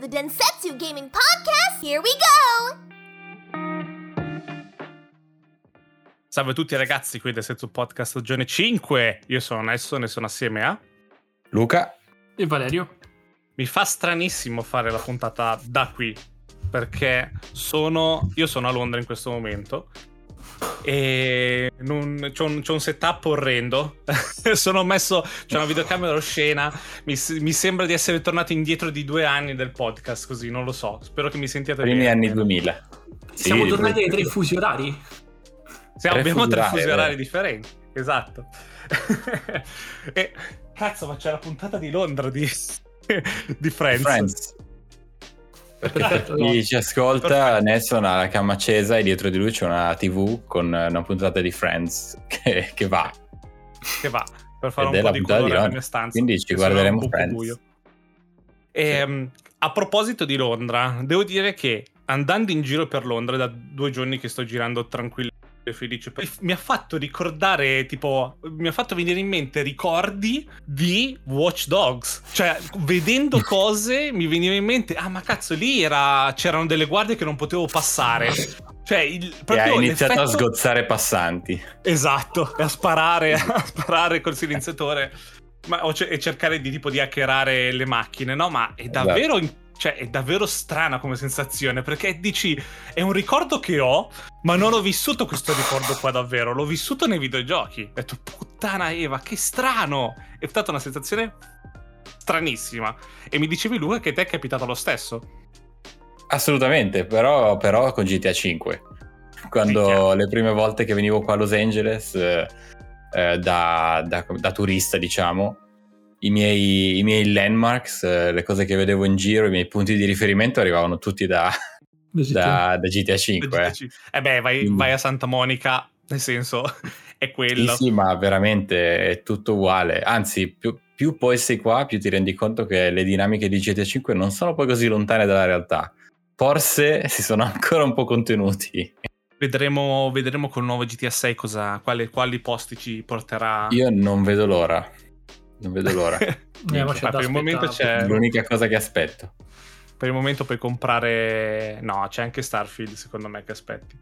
the Densetsu Gaming Podcast. Here we go! Salve a tutti ragazzi, qui Densetsu Podcast stagione 5. Io sono Nelson e sono assieme a Luca e Valerio. Mi fa stranissimo fare la puntata da qui perché sono io sono a Londra in questo momento e non, c'ho, un, c'ho, un, setup orrendo. Sono messo, c'è una videocamera oscena. Mi, mi, sembra di essere tornato indietro di due anni del podcast. Così non lo so. Spero che mi sentiate Primi bene. Primi anni 2000. Siamo sì, tornati ai tre fusi orari. Siamo, abbiamo tre fusi orari differenti. Esatto. e cazzo, ma c'è la puntata di Londra di, di Friends. Friends. Perché per chi ci ascolta, Nelson ha la cama accesa e dietro di lui c'è una TV con una puntata di Friends che, che va. Che va, per fare Ed un po' di colore nella mia stanza. Quindi ci guarderemo Friends. Buio. E, sì. um, a proposito di Londra, devo dire che andando in giro per Londra da due giorni che sto girando tranquillo felice. Mi ha fatto ricordare, tipo, mi ha fatto venire in mente ricordi di Watch Dogs. Cioè, vedendo cose mi veniva in mente, ah, ma cazzo, lì era... c'erano delle guardie che non potevo passare. Cioè, il, proprio e ha iniziato l'effetto... a sgozzare passanti. Esatto, a sparare, a sparare col silenziatore. Ma, o c- e cercare di tipo di hackerare le macchine, no? Ma è davvero esatto cioè è davvero strana come sensazione perché dici è un ricordo che ho ma non ho vissuto questo ricordo qua davvero l'ho vissuto nei videogiochi. Ho detto puttana Eva che strano! È stata una sensazione stranissima. E mi dicevi Luca che ti è capitato lo stesso. Assolutamente però, però con GTA 5 quando sì, le prime volte che venivo qua a Los Angeles eh, eh, da, da, da turista diciamo i miei, i miei landmarks, eh, le cose che vedevo in giro, i miei punti di riferimento arrivavano tutti da, da, da GTA 5. Da GTA 5. Eh. beh, vai, vai, a Santa Monica, nel senso, è quello. Sì, sì, ma veramente è tutto uguale. Anzi, più, più poi sei qua, più ti rendi conto che le dinamiche di GTA 5 non sono poi così lontane dalla realtà. Forse si sono ancora un po' contenuti. Vedremo, vedremo con il nuovo GTA 6 cosa, quali, quali posti ci porterà. Io non vedo l'ora non vedo l'ora. eh, ma per il momento c'è l'unica cosa che aspetto. Per il momento puoi comprare No, c'è anche Starfield, secondo me che aspetti.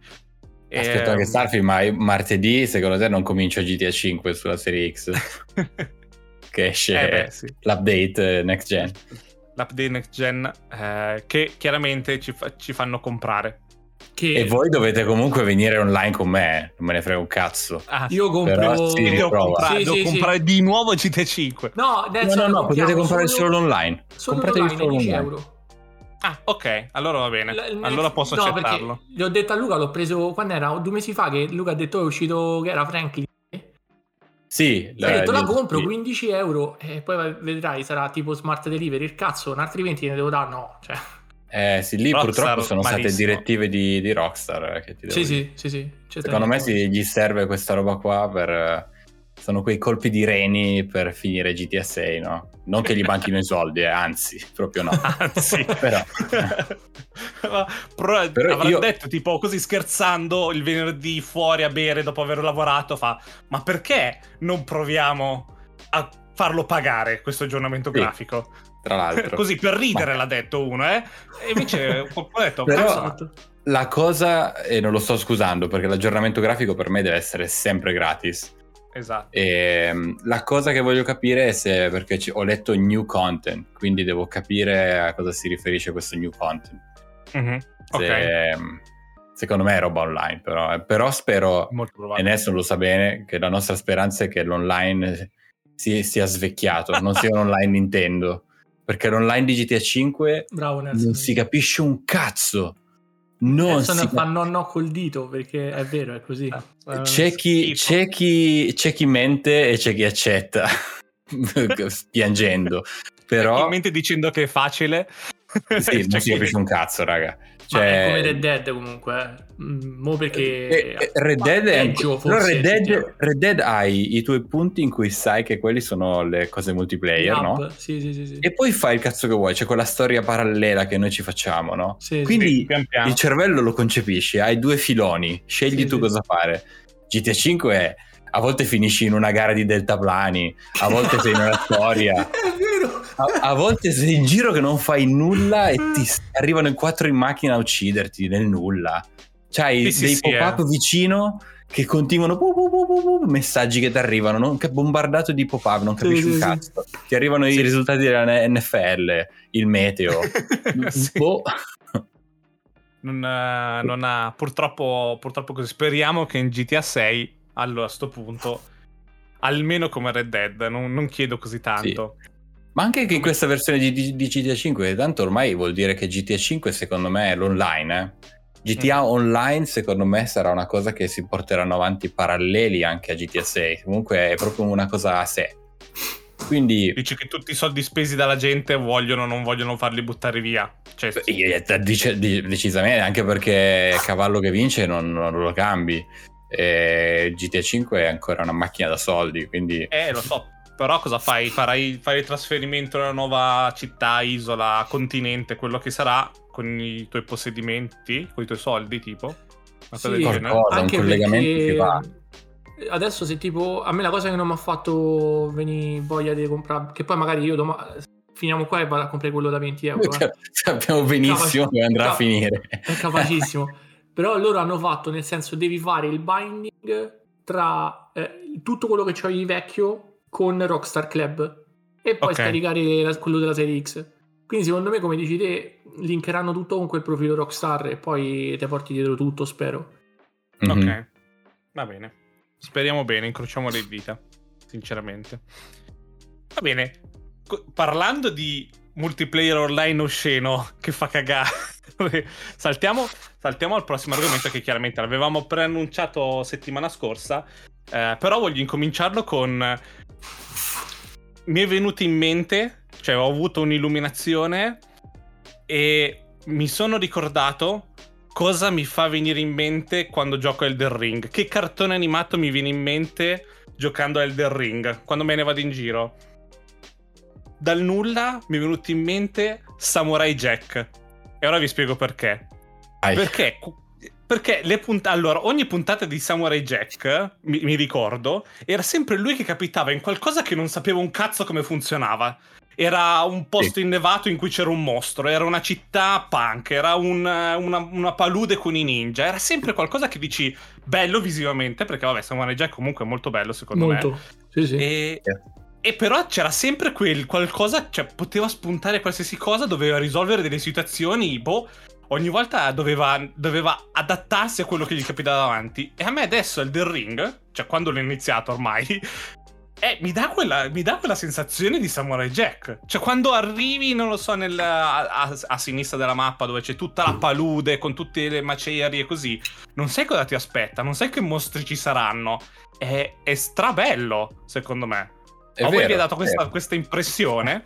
Aspetto e... anche Starfield, ma martedì secondo te non comincia GTA 5 sulla serie X? che esce eh beh, sì. l'update next gen. L'update next gen eh, che chiaramente ci, fa- ci fanno comprare che... E voi dovete comunque venire online con me, non me ne frega un cazzo. Ah, io compro... Sì, devo comprare, sì, devo sì, comprare di nuovo GT5. No, adesso no, no, no potete comprare solo, solo online. Solo Compratevi solo online. euro. Ah, ok, allora va bene. L- allora posso no, accettarlo. Gli ho detto a Luca, l'ho preso quando era due mesi fa che Luca ha detto è uscito che era Franklin. Sì, la, detto la compro 15 euro e poi vedrai sarà tipo smart delivery. Il cazzo, un altri 20 ne devo dare? No, cioè. Eh sì, lì Rockstar, purtroppo sono malissimo. state direttive di, di Rockstar eh, che ti sì, sì, sì, sì, Secondo me si, gli serve questa roba qua per... Sono quei colpi di reni per finire GTA 6, no? Non che gli banchino i soldi, eh, anzi, proprio no. Anzi, però... però, però avrà io... detto tipo così scherzando il venerdì fuori a bere dopo aver lavorato, fa ma perché non proviamo a farlo pagare questo aggiornamento sì. grafico? Tra l'altro. Così per ridere Ma... l'ha detto uno, eh? E invece ha detto... Però, la cosa, e non lo sto scusando perché l'aggiornamento grafico per me deve essere sempre gratis. Esatto. E, ehm, la cosa che voglio capire è se, perché ho letto new content, quindi devo capire a cosa si riferisce questo new content. Mm-hmm. Se, okay. Secondo me è roba online, però, eh, però spero, e Nelson lo sa bene, che la nostra speranza è che l'online si, sia svecchiato, non sia un online Nintendo perché l'online di GTA 5 Bravo, non si capisce un cazzo. Non si fa no no col dito perché è vero, è così. Ah, c'è, chi, c'è, chi, c'è chi mente e c'è chi accetta, piangendo. Però... C'è chi mente dicendo che è facile. sì, non si capisce un cazzo, raga. Cioè... È come Red Dead comunque. Eh. Mm, mo perché eh, eh, Red Dead è peggio, Red Dead, Red Dead hai i tuoi punti in cui sai che quelli sono le cose multiplayer, no? Sì, sì, sì, sì, E poi fai il cazzo che vuoi, c'è quella storia parallela che noi ci facciamo, no? Sì, Quindi pian piano. il cervello lo concepisci, hai due filoni, scegli tu cosa fare. GTA 5 è a volte finisci in una gara di deltaplani, a volte sei in una storia. a, a volte sei in giro che non fai nulla e ti arrivano in quattro in macchina a ucciderti nel nulla. C'hai Sì, sì, dei sì, pop-up eh. vicino che continuano pu, pu, pu, messaggi che ti arrivano, non, che bombardato di pop-up, non Sì, capisci sì, un sì. cazzo. Ti arrivano Sì. i risultati della NFL, il meteo. Sì. Boh. Non, eh, non ha purtroppo, purtroppo così. Speriamo che in GTA 6, allora a sto punto, almeno come Red Dead, non, non chiedo così tanto. Ma anche che in questa versione di, di- GTA 5, tanto ormai vuol dire che GTA 5 secondo me è l'online, eh. GTA Mm. Online secondo me sarà una cosa che si porteranno avanti paralleli anche a GTA 6, comunque è proprio una cosa a sé. Quindi Dici che tutti i soldi spesi dalla gente vogliono o non vogliono farli buttare via. Cioè, eh, dice- di- decisamente, anche perché cavallo che vince non, non lo cambi. E GTA 5 è ancora una macchina da soldi, quindi Eh, lo so. Però cosa fai? Farai, fai il trasferimento nella nuova città, isola, continente, quello che sarà, con i tuoi possedimenti, con i tuoi soldi, tipo? Una cosa del Sì, genere? Qualcosa, un collegamento perché che va. Adesso se tipo a me la cosa che non mi ha fatto venire voglia di comprare, che poi magari io domani finiamo qua e vado a comprare quello da 20 euro. eh. Sappiamo benissimo Capaci- dove andrà a cap- finire. È capacissimo. Però loro hanno fatto, nel senso, devi fare il binding tra eh, tutto quello che c'avevi vecchio con Rockstar Club e poi Ok. scaricare la- quello della serie X. Quindi secondo me, come dici te, linkeranno tutto con quel profilo Rockstar e poi te porti dietro tutto, spero. Mhm. Ok, va bene. Speriamo bene, incrociamo le dita, sinceramente. Va bene, Co- parlando di multiplayer online osceno che fa cagare, saltiamo, saltiamo al prossimo argomento che chiaramente l'avevamo preannunciato settimana scorsa, eh, però voglio incominciarlo con... Mi è venuto in mente, cioè ho avuto un'illuminazione e mi sono ricordato cosa mi fa venire in mente quando gioco a Elden Ring. Che cartone animato mi viene in mente giocando a Elden Ring quando me ne vado in giro? Dal nulla mi è venuto in mente Samurai Jack. E ora vi spiego perché. Vai. Perché? Perché le punt- allora, ogni puntata di Samurai Jack, mi, mi ricordo, era sempre lui che capitava in qualcosa che non sapeva un cazzo come funzionava. Era un posto innevato in cui c'era un mostro, era una città punk, era un- una, una palude con i ninja, era sempre qualcosa che dici bello visivamente, perché vabbè Samurai Jack comunque è molto bello secondo me. Molto. Sì, sì. E, e però c'era sempre quel qualcosa, cioè poteva spuntare qualsiasi cosa, doveva risolvere delle situazioni, boh, ogni volta doveva, doveva adattarsi a quello che gli capitava davanti. E a me adesso Elden Ring, cioè quando l'ho iniziato ormai, eh, mi, dà quella, mi dà quella sensazione di Samurai Jack. Cioè quando arrivi, non lo so, nel- a, a- a sinistra della mappa dove c'è tutta la palude con tutte le macerie e così, non sai cosa ti aspetta, non sai che mostri ci saranno. È, è strabello, secondo me. È a voi vero, vi ha dato questa, questa impressione?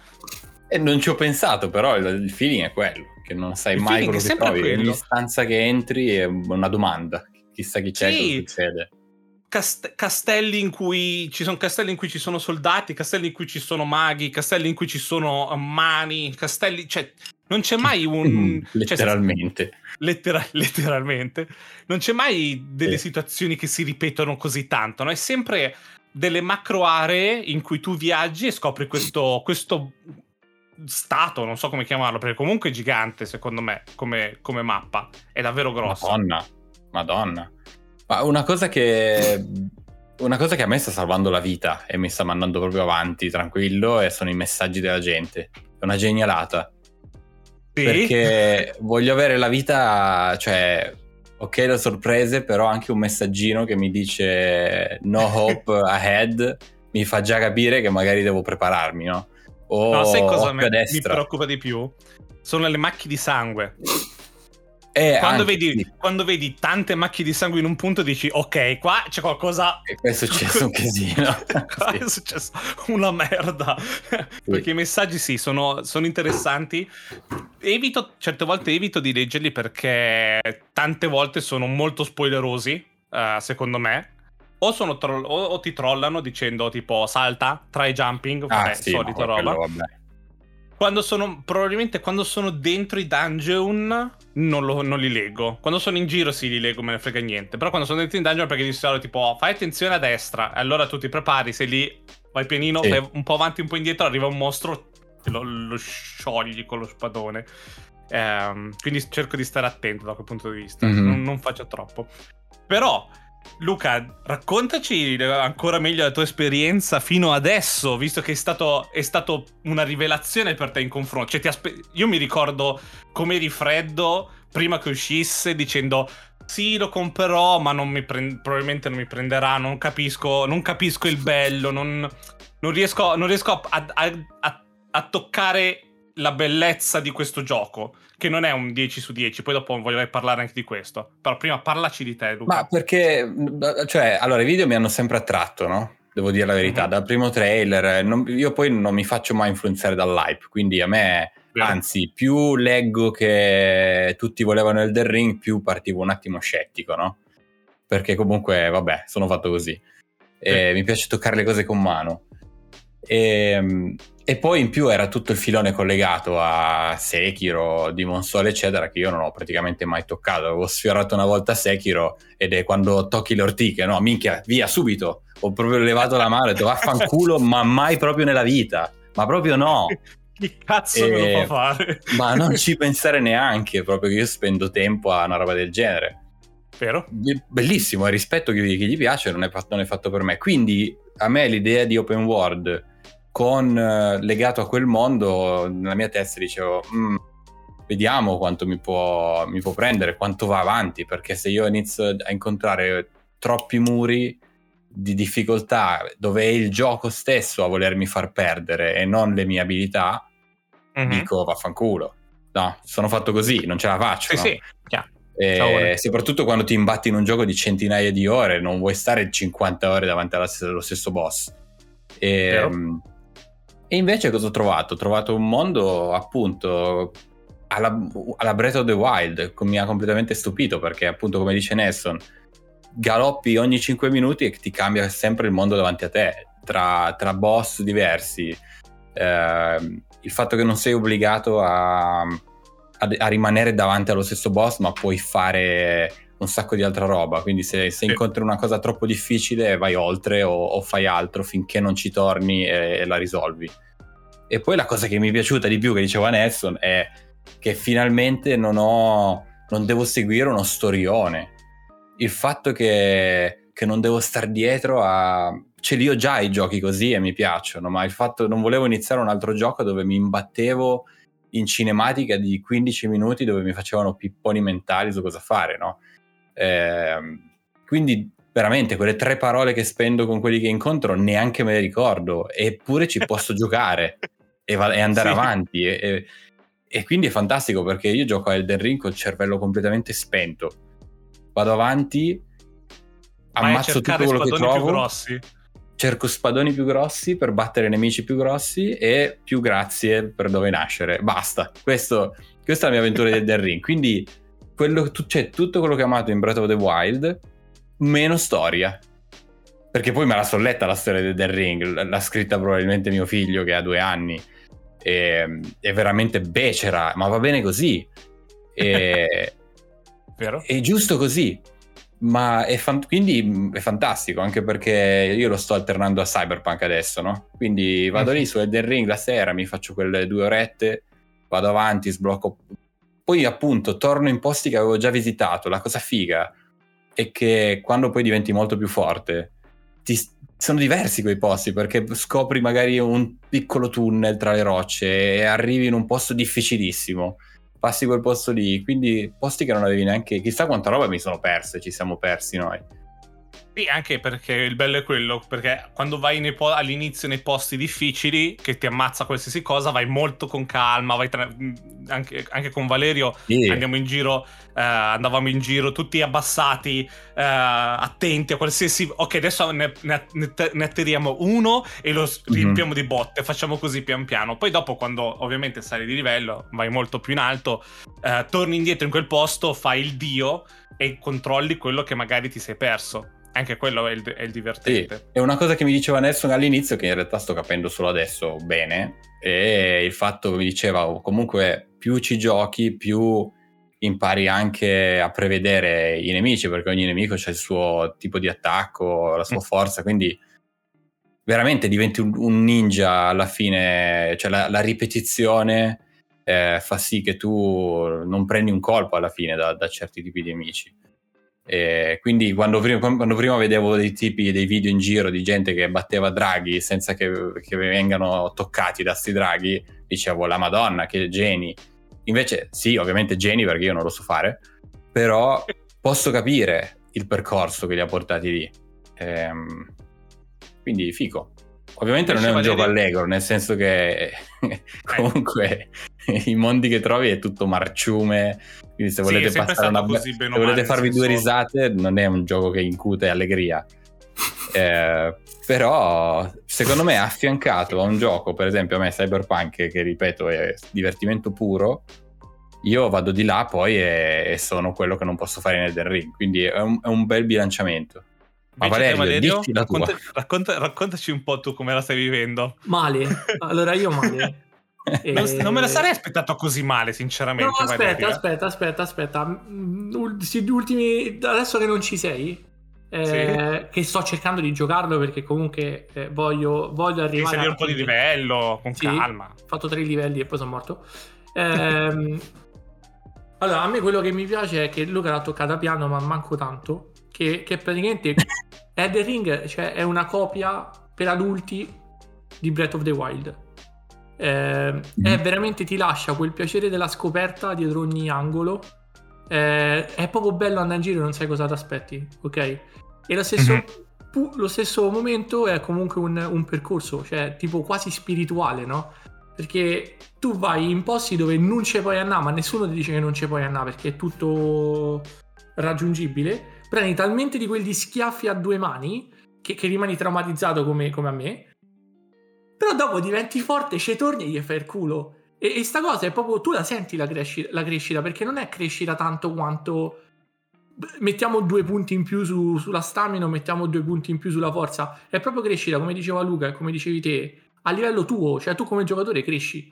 E non ci ho pensato, però il, il feeling è quello, che non sai Il mai quello che trovi. quello. Ogni stanza che entri è una domanda. Chissà chi c'è, Sì. cosa succede. Cast- castelli in cui ci sono castelli in cui ci sono soldati, castelli in cui ci sono maghi, castelli in cui ci sono eh, mani, castelli, cioè non c'è mai un cioè, letteralmente. lettera- letteralmente non c'è mai delle Sì. situazioni che si ripetono così tanto, no? È sempre delle macro aree in cui tu viaggi e scopri questo, questo stato, non so come chiamarlo, perché comunque è gigante secondo me come, come mappa, è davvero grosso. Madonna, Madonna. Ma una cosa che. Una cosa che a me sta salvando la vita e mi sta mandando proprio avanti, tranquillo, e sono i messaggi della gente. È una genialata. Sì? Perché voglio avere la vita, cioè, ok, le sorprese, però anche un messaggino che mi dice no hope ahead mi fa già capire che magari devo prepararmi, no? O No, sai cosa me- mi preoccupa di più? Sono le macchie di sangue. Eh, Quando anche, vedi, sì. quando vedi tante macchie di sangue in un punto dici ok, qua c'è qualcosa... E è successo un casino. Qua Sì. è successo una merda. Perché i messaggi sì, sono, sono interessanti. Evito, certe volte evito di leggerli perché tante volte sono molto spoilerosi, eh, secondo me. O, sono troll- o, o ti trollano dicendo tipo salta, try jumping, Ah, vabbè, sì, solita no, roba. quello. Quando sono, probabilmente quando sono dentro i dungeon non, lo- non li leggo. Quando sono in giro sì li leggo, me ne frega niente. Però quando sono dentro in dungeon perché di solito tipo "Oh, fai attenzione a destra. E allora tu ti prepari, sei lì, vai pianino, Sì. fai un po' avanti, un po' indietro, arriva un mostro, lo, lo sciogli con lo spadone. Ehm, quindi cerco di stare attento da quel punto di vista, Mhm. non, non faccio troppo. Però, Luca, raccontaci ancora meglio la tua esperienza fino adesso, visto che è stato, una rivelazione per te in confronto. Cioè, aspe- io mi ricordo come eri freddo prima che uscisse dicendo sì, lo comprerò, ma non prend- probabilmente non mi prenderà, non capisco, non capisco il bello, non, non riesco, non riesco a, a- a- a toccare la bellezza di questo gioco, che non è un 10 su 10, poi dopo voglio parlare anche di questo. Però prima parlaci di te, Luca. Ma perché, cioè, allora i video mi hanno sempre attratto, no? Devo dire la verità, Mhm. dal primo trailer, non- io poi non mi faccio mai influenzare dall'hype, quindi a me, Vero. anzi, più leggo che tutti volevano Elden Ring, più partivo un attimo scettico, no? Perché comunque, vabbè, sono fatto così. E mi piace toccare le cose con mano. E, e poi in più era tutto il filone collegato a Sekiro, Demon Soul, eccetera, che io non ho praticamente mai toccato. Avevo sfiorato una volta Sekiro ed è quando tocchi le ortiche, no? Minchia, via, subito. Ho proprio levato la mano e ho detto vaffanculo, ma mai proprio nella vita. Ma proprio no. Chi cazzo me Eh, lo fa fare? Ma non ci pensare neanche, proprio che io spendo tempo a una roba del genere. Vero? Be- Bellissimo, e rispetto chi, chi gli piace, non è, fatto, non è fatto per me. Quindi a me l'idea di open world con eh, legato a quel mondo, nella mia testa dicevo, "Mm, vediamo quanto mi può, mi può prendere, quanto va avanti, perché se io inizio a incontrare troppi muri di difficoltà dove è il gioco stesso a volermi far perdere e non le mie abilità, Mhm. dico vaffanculo. No, sono fatto così, non ce la faccio. Sì, no? sì. E soprattutto quando ti imbatti in un gioco di centinaia di ore, non vuoi stare 50 ore davanti allo stesso boss. E. e invece cosa ho trovato? Ho trovato un mondo appunto alla, alla Breath of the Wild, che mi ha completamente stupito perché appunto come dice Nelson, galoppi ogni 5 minuti e ti cambia sempre il mondo davanti a te, tra, tra boss diversi. Ehm, il fatto che non sei obbligato a, a- a rimanere davanti allo stesso boss, ma puoi fare un sacco di altra roba. Quindi, se, se incontri una cosa troppo difficile, vai oltre o, o fai altro finché non ci torni e, e la risolvi. E poi la cosa che mi è piaciuta di più, che diceva Nelson, è che finalmente non ho. non devo seguire uno storione. Il fatto che, che non devo star dietro a. Ce li ho già i giochi così e mi piacciono, ma il fatto non volevo iniziare un altro gioco dove mi imbattevo in cinematica di 15 minuti dove mi facevano pipponi mentali su cosa fare, no? Ehm, quindi veramente quelle tre parole che spendo con quelli che incontro neanche me le ricordo, eppure ci posso giocare e, va- e andare Sì. avanti. E, e- e quindi è fantastico perché io gioco a Elden Ring col cervello completamente spento. Vado avanti, Vai ammazzo tutto quello che trovo cerco spadoni più grossi per battere nemici più grossi e più grazie per dove nascere. Basta. Questo- questa è la mia avventura di Elden Ring. Quindi quello, tu- cioè, tutto quello che ho amato in Breath of the Wild, meno storia. Perché poi me la sono letta la storia Elden Ring, l'ha scritta probabilmente mio figlio che ha due anni. E, è veramente becera, ma va bene così. E, Vero? è giusto così, ma è fan- quindi mh, è fantastico anche perché io lo sto alternando a Cyberpunk adesso, no? Quindi vado Mhm. lì su Elden Ring la sera, mi faccio quelle due orette, vado avanti, sblocco. Poi appunto torno in posti che avevo già visitato. La cosa figa è che quando poi diventi molto più forte, ti- sono diversi quei posti perché scopri magari un piccolo tunnel tra le rocce e arrivi in un posto difficilissimo passi quel posto lì, quindi posti che non avevi neanche, chissà quanta roba mi sono perse, ci siamo persi noi. Sì, anche perché il bello è quello, perché quando vai po- all'inizio nei posti difficili, che ti ammazza qualsiasi cosa, vai molto con calma, vai tra- mh, anche, anche con Valerio Sì. andiamo in giro, eh, andavamo in giro tutti abbassati, eh, attenti a qualsiasi... Ok, adesso ne, ne- ne- atterriamo uno e lo Mhm. riempiamo di botte, facciamo così pian piano. Poi dopo, quando ovviamente sali di livello, vai molto più in alto, eh, torni indietro in quel posto, fai il dio e controlli quello che magari ti sei perso. Anche quello è il, è il Sì, divertente. è una cosa che mi diceva Nelson all'inizio, che in realtà sto capendo solo adesso bene, è il fatto che mi diceva oh, comunque più ci giochi, più impari anche a prevedere i nemici, perché ogni nemico ha il suo tipo di attacco, la sua Mm. forza, quindi veramente diventi un, un ninja alla fine, cioè la, la ripetizione eh, fa sì che tu non prendi un colpo alla fine da, da certi tipi di nemici. E quindi quando prima, quando prima, vedevo dei tipi dei video in giro di gente che batteva draghi senza che, che vengano toccati da sti draghi, dicevo la madonna che geni. Invece sì, ovviamente geni perché io non lo so fare, però posso capire il percorso che li ha portati lì. Ehm, quindi fico. Ovviamente non è un gioco allegro, nel senso che comunque i mondi che trovi è tutto marciume. Quindi se volete, passare una be- se volete farvi due risate, non è un gioco che incute allegria. eh, però secondo me affiancato a un gioco, per esempio a me Cyberpunk, che ripeto è divertimento puro, io vado di là poi e, e sono quello che non posso fare in Elden Ring. Quindi è un, è un bel bilanciamento. Ma Valerio, Valerio racconta, racconta, raccontaci un po' tu come la stai vivendo. Male. Allora io male. e... non, me la sarei aspettato così male, sinceramente. No, aspetta, aspetta, aspetta, aspetta. Ultimi, adesso che non ci sei, eh, sì. che sto cercando di giocarlo perché comunque eh, voglio, voglio arrivare. Devi salire un po' di livello, con sì, calma. Ho fatto tre livelli e poi sono morto. Eh, allora, a me quello che mi piace è che Luca l'ha toccata piano, ma manco tanto che, che praticamente Elden Ring cioè, è una copia per adulti di Breath of the Wild. Eh. È veramente ti lascia quel piacere della scoperta dietro ogni angolo. Eh, è proprio bello andare in giro e non sai cosa ti aspetti, ok? E lo stesso, mm-hmm. pu- lo stesso momento è comunque un, un, percorso, cioè tipo quasi spirituale, no? Perché tu vai in posti dove non ci puoi andare, ma nessuno ti dice che non ci puoi andare perché è tutto raggiungibile prendi talmente di quegli schiaffi a due mani che, che rimani traumatizzato come, come, a me. Però dopo diventi forte, ci torni e gli fai il culo. E, e sta cosa è proprio tu la senti la, cresci- la crescita perché non è crescita tanto quanto mettiamo due punti in più su, sulla stamina mettiamo due punti in più sulla forza. È proprio crescita, come diceva Luca e come dicevi te, a livello tuo, cioè tu come giocatore cresci.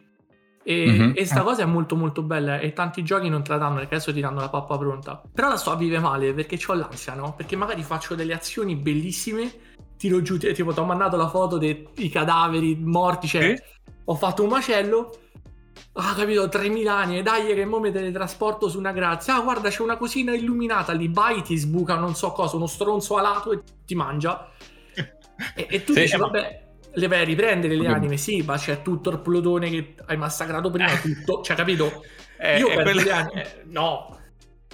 E, mm-hmm. e sta cosa è molto molto bella e tanti giochi non te la danno perché adesso ti danno la pappa pronta. Però la sto a vive male perché ho l'ansia, no? Perché magari faccio delle azioni bellissime, tiro giù, tipo ti ho mandato la foto dei cadaveri morti, cioè eh? ho fatto un macello. Ah, capito, 3000 anni, e dai che mo mi teletrasporto su una grazia. Ah, guarda, c'è una cosina illuminata lì, vai, ti sbuca non so cosa, uno stronzo alato e ti mangia. E, e tu sì, dici, vabbè, le vai a riprendere le anime, sì, ma c'è tutto il plotone che hai massacrato prima, tutto, cioè capito? Eh, Io per quelle... le anime, no.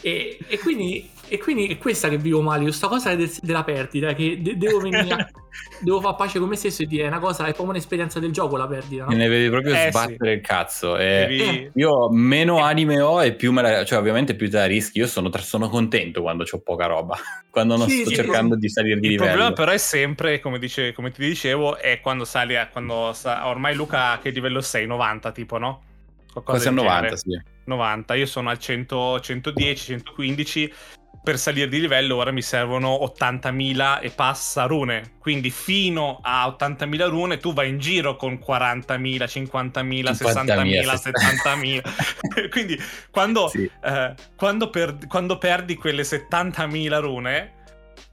E, e, quindi, e quindi è questa che vivo male, questa cosa de- della perdita, che de- devo venire, devo fare pace con me stesso e dire è una cosa, è proprio un'esperienza del gioco la perdita. No? Ne vedi proprio eh, sbattere sì. il cazzo. E Devi... Io meno anime ho e più me la, cioè ovviamente più te la rischi. Io sono, sono contento quando ho poca roba, quando non sì, sto sì, cercando sì. di salire di il livello. Il problema però è sempre, come, dice, come ti dicevo, è quando sali a, quando sa, ormai Luca che livello sei? 90 tipo, no? Quasi a 90, sì. 90, io sono al 100, 110, 115 per salire di livello ora mi servono 80.000 e passa rune. Quindi fino a 80.000 rune tu vai in giro con 40.000, 50.000, 60.000, 70.000. Quindi quando, sì. eh, quando, per, quando, perdi quelle 70.000 rune,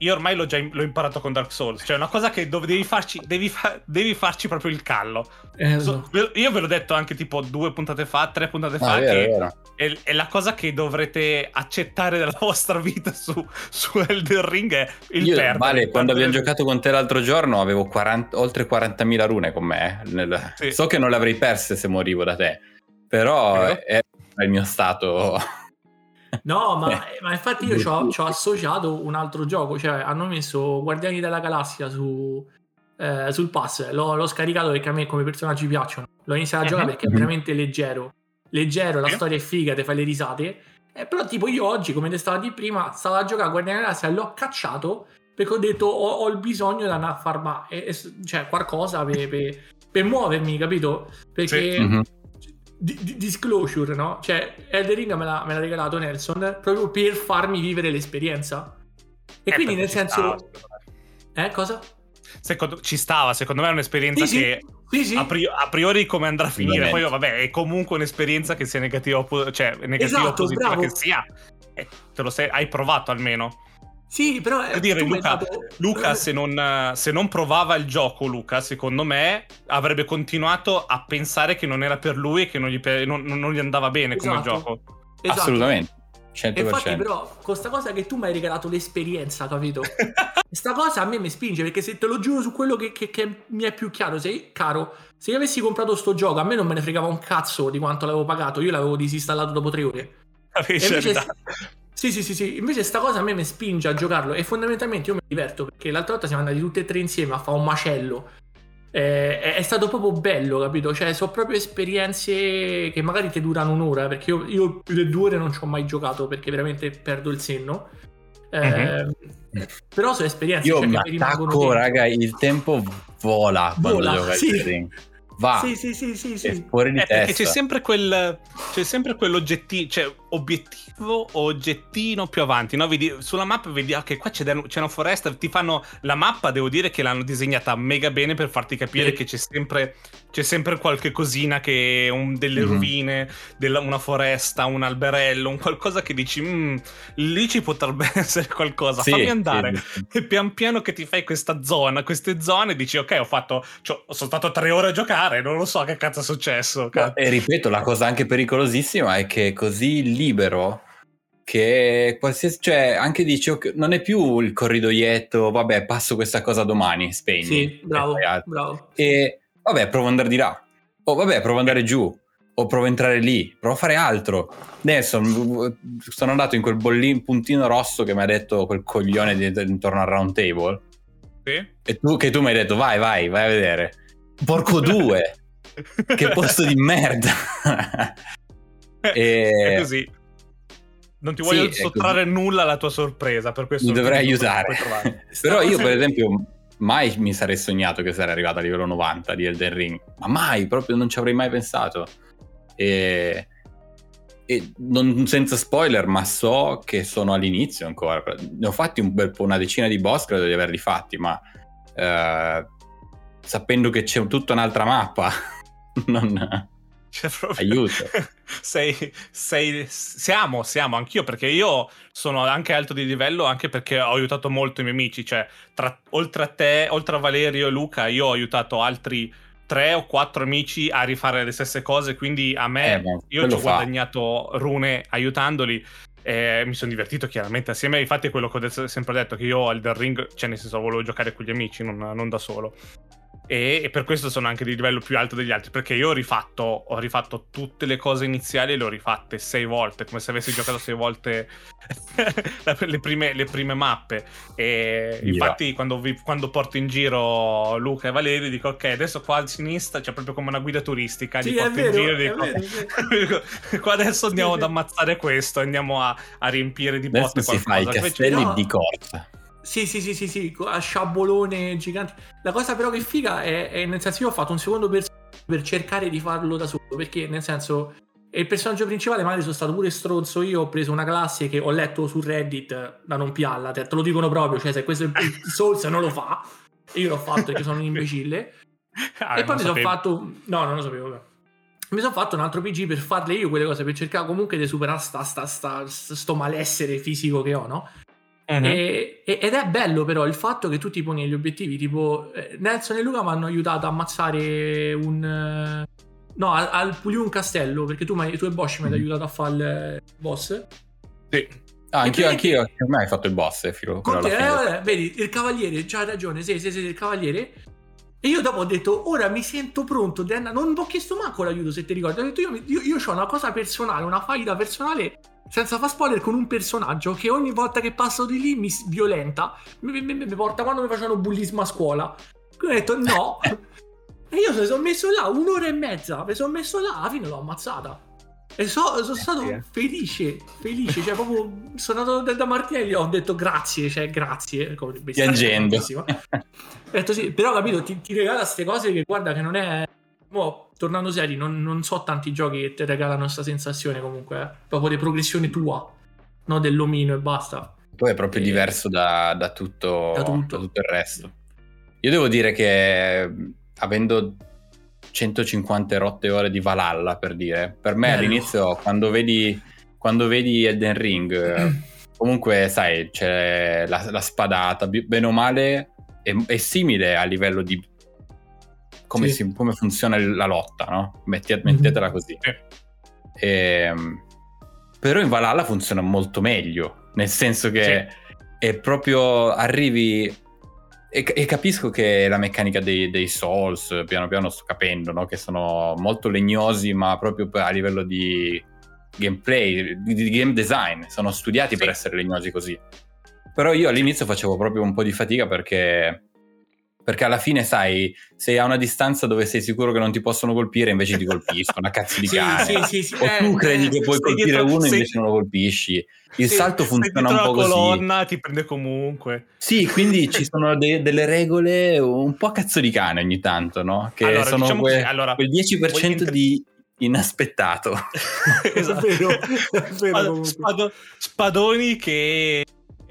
io ormai l'ho già l'ho imparato con Dark Souls. Cioè, una cosa che dove devi farci, devi, fa, devi farci proprio il callo. Esatto. So, io ve l'ho detto anche tipo due puntate fa, tre puntate fa. Ah, che vero, vero. È, è, la cosa che dovrete accettare della vostra vita su, su Elden Ring. È il io, perdere. Vale, quando abbiamo giocato con te l'altro giorno avevo 40, oltre 40.000 rune con me. Eh, nel... Sì. So che non le avrei perse se morivo da te. Però eh. è il mio stato No, ma, ma infatti io ci ho, associato un altro gioco, cioè hanno messo Guardiani della Galassia su, eh, sul pass, l'ho, l'ho, scaricato perché a me come personaggi piacciono, l'ho iniziato a giocare perché è mhm. veramente leggero, leggero, la storia è figa, ti fai le risate, eh, però tipo io oggi, come te stavo di prima, stavo a giocare a Guardiani della Galassia, l'ho cacciato perché ho detto ho, ho il bisogno di andare a farmare, cioè qualcosa per, per, per muovermi, capito? Perché... Sì. Mm-hmm di, disclosure, no? Cioè, Elder Ring me l'ha, me l'ha, regalato Nelson proprio per farmi vivere l'esperienza. E eh, quindi nel senso... Stava, eh, cosa? Secondo, ci stava, secondo me è un'esperienza sì, che sì, sì. A, priori, a, priori, come andrà a finire, poi vabbè, è comunque un'esperienza che sia negativa, cioè negativa esatto, o positiva bravo. che sia. Eh, te lo sei, hai provato almeno. Sì, però per dire, Luca, dato... Luca se, non, se, non, provava il gioco, Luca, secondo me avrebbe continuato a pensare che non era per lui e che non gli, non, non gli andava bene esatto. come gioco. Esatto. Assolutamente. 100%. Infatti, però, con questa cosa che tu mi hai regalato l'esperienza, capito? Questa cosa a me mi spinge perché se te lo giuro su quello che, che, che mi è più chiaro, sei caro. Se io avessi comprato sto gioco, a me non me ne fregava un cazzo di quanto l'avevo pagato. Io l'avevo disinstallato dopo tre ore. Invece, sì, sì, sì, sì. Invece sta cosa a me mi spinge a giocarlo e fondamentalmente io mi diverto perché l'altra volta siamo andati tutti e tre insieme a fare un macello. Eh, è, stato proprio bello, capito? Cioè, sono proprio esperienze che magari ti durano un'ora perché io, io più di due ore non ci ho mai giocato perché veramente perdo il senno. Eh, mm-hmm. Però sono esperienze io cioè, mi attacco, raga, il tempo vola, vola quando gioca sì va. Sì, sì, sì, sì, sì. fuori di eh, testa. Perché c'è sempre quel c'è sempre quell'oggettivo, cioè obiettivo o oggettino più avanti, no? Vedi, sulla mappa vedi ah, che qua c'è, c'è, una foresta, ti fanno la mappa, devo dire che l'hanno disegnata mega bene per farti capire sì. che c'è sempre c'è sempre qualche cosina che un, delle mm-hmm. rovine, della, una foresta, un alberello, un qualcosa che dici mm, lì ci potrebbe essere qualcosa, sì, fammi andare. Sì, e pian piano che ti fai questa zona, queste zone, dici ok, ho fatto cioè, sono stato tre ore a giocare, non lo so che cazzo è successo. Cazzo. E ripeto, la cosa anche pericolosissima è che è così libero che qualsiasi, cioè anche dici okay, non è più il corridoietto, vabbè, passo questa cosa domani, spegni. Sì, bravo, e bravo. E vabbè, provo ad andare di là. O vabbè, provo ad andare giù. O provo ad entrare lì. Provo a fare altro. Adesso sono andato in quel bollino puntino rosso che mi ha detto quel coglione di, intorno al round table. Sì. E tu, che tu mi hai detto, vai, vai, vai a vedere. Porco due. che posto di merda. e... È così. Non ti voglio sì, sottrarre nulla alla tua sorpresa, per questo mi dovrei aiutare. Però io, per esempio, mai mi sarei sognato che sarei arrivato a livello 90 di Elden Ring, ma mai, proprio non ci avrei mai pensato. E, e non, senza spoiler, ma so che sono all'inizio ancora. Ne ho fatti un bel una decina di boss, credo di averli fatti, ma eh, sapendo che c'è tutta un'altra mappa, non cioè, proprio... Aiuto. sei, sei, siamo, siamo, anch'io perché io sono anche alto di livello anche perché ho aiutato molto i miei amici, cioè tra, oltre a te, oltre a Valerio e Luca, io ho aiutato altri tre o quattro amici a rifare le stesse cose, quindi a me, eh, io ci ho guadagnato rune aiutandoli. Eh, mi sono divertito chiaramente assieme. Infatti, è quello che ho sempre detto: che io al The Ring, cioè nel senso, volevo giocare con gli amici, non, non da solo. E, e, per questo sono anche di livello più alto degli altri perché io ho rifatto, ho rifatto tutte le cose iniziali e le ho rifatte sei volte come se avessi giocato sei volte le, prime, le, prime, mappe. E yeah. infatti quando, vi, quando, porto in giro Luca e Valerio dico ok adesso qua a sinistra c'è proprio come una guida turistica. Sì, li porto vero, in giro e dico qua adesso andiamo sì, ad ammazzare questo andiamo a, a riempire di botte qualcosa si fa i castelli no. di corsa sì, sì, sì, sì, sì, a sciabolone gigante. La cosa però che figa è, è nel senso io ho fatto un secondo personaggio per cercare di farlo da solo, perché nel senso il personaggio principale magari sono stato pure stronzo io, ho preso una classe che ho letto su Reddit da non pialla, te, te lo dicono proprio, cioè se questo è il Souls non lo fa, io l'ho fatto perché sono un imbecille. Ah, e poi mi sono fatto... No, non lo sapevo. Mi sono fatto un altro PG per farle io quelle cose, per cercare comunque di superare sta, sta, sta, sto malessere fisico che ho, no? Uh-huh. E, ed è bello però il fatto che tu ti poni gli obiettivi, tipo eh, Nelson e Luca mi hanno aiutato a ammazzare un... Eh, no, a, a pulire un castello, perché tu, tu e Bosch mi hai mm. aiutato a fare il boss. Sì. Ah, anch'io, anch'io, anche me hai fatto il boss, eh, filo. Te, eh, vedi, il cavaliere, c'hai ragione, sì, sì, sì, il cavaliere. E io dopo ho detto, ora mi sento pronto, Dan. non ho chiesto manco l'aiuto, se ti ricordi. Ho detto, io, io, io ho una cosa personale, una faida personale senza far spoiler con un personaggio che ogni volta che passo di lì mi violenta, mi, mi, mi porta quando mi facevano bullismo a scuola. Quindi ho detto no. e io mi sono messo là un'ora e mezza, mi sono messo là, alla fine l'ho ammazzata. E so, sono stato felice, felice, cioè proprio sono andato da, da Martinelli e ho detto grazie, cioè grazie. Piangendo. ho detto sì, però capito, ti, ti regala queste cose che guarda che non è... Mo, tornando seri, non, non, so tanti giochi che ti regalano questa sensazione comunque, eh. proprio di progressione tua, no dell'omino e basta. Poi è proprio e... diverso da, da, tutto, da, tutto. da tutto il resto. Io devo dire che avendo 150 rotte ore di Valhalla per dire, per me Bello. all'inizio quando vedi, quando vedi Elden Ring comunque, sai, c'è la, la spadata, bene o male, è, è simile a livello di come, Sì. si- come funziona la lotta, no? Metti- mettetela così. Sì. Ehm, però in Valhalla funziona molto meglio, nel senso che è proprio arrivi e, e capisco che la meccanica dei, dei Souls, piano piano sto capendo, no? che sono molto legnosi, ma proprio a livello di gameplay, di, game design, sono studiati Sì. per essere legnosi così. Però io all'inizio facevo proprio un po' di fatica perché perché alla fine, sai, sei a una distanza dove sei sicuro che non ti possono colpire, invece ti colpiscono, a cazzi di Sì, cane. sì, sì, sì, O eh, tu credi eh, che puoi colpire dietro- uno, sei- invece non lo colpisci. Il salto funziona un po' la così. colonna, ti prende comunque. Sì, quindi ci sono de- delle regole un po' a cazzo di cane ogni tanto, no? Che Allora, sono diciamo que- così, allora, quel 10% voglio inter- di inaspettato. Esatto. Spado- spadoni che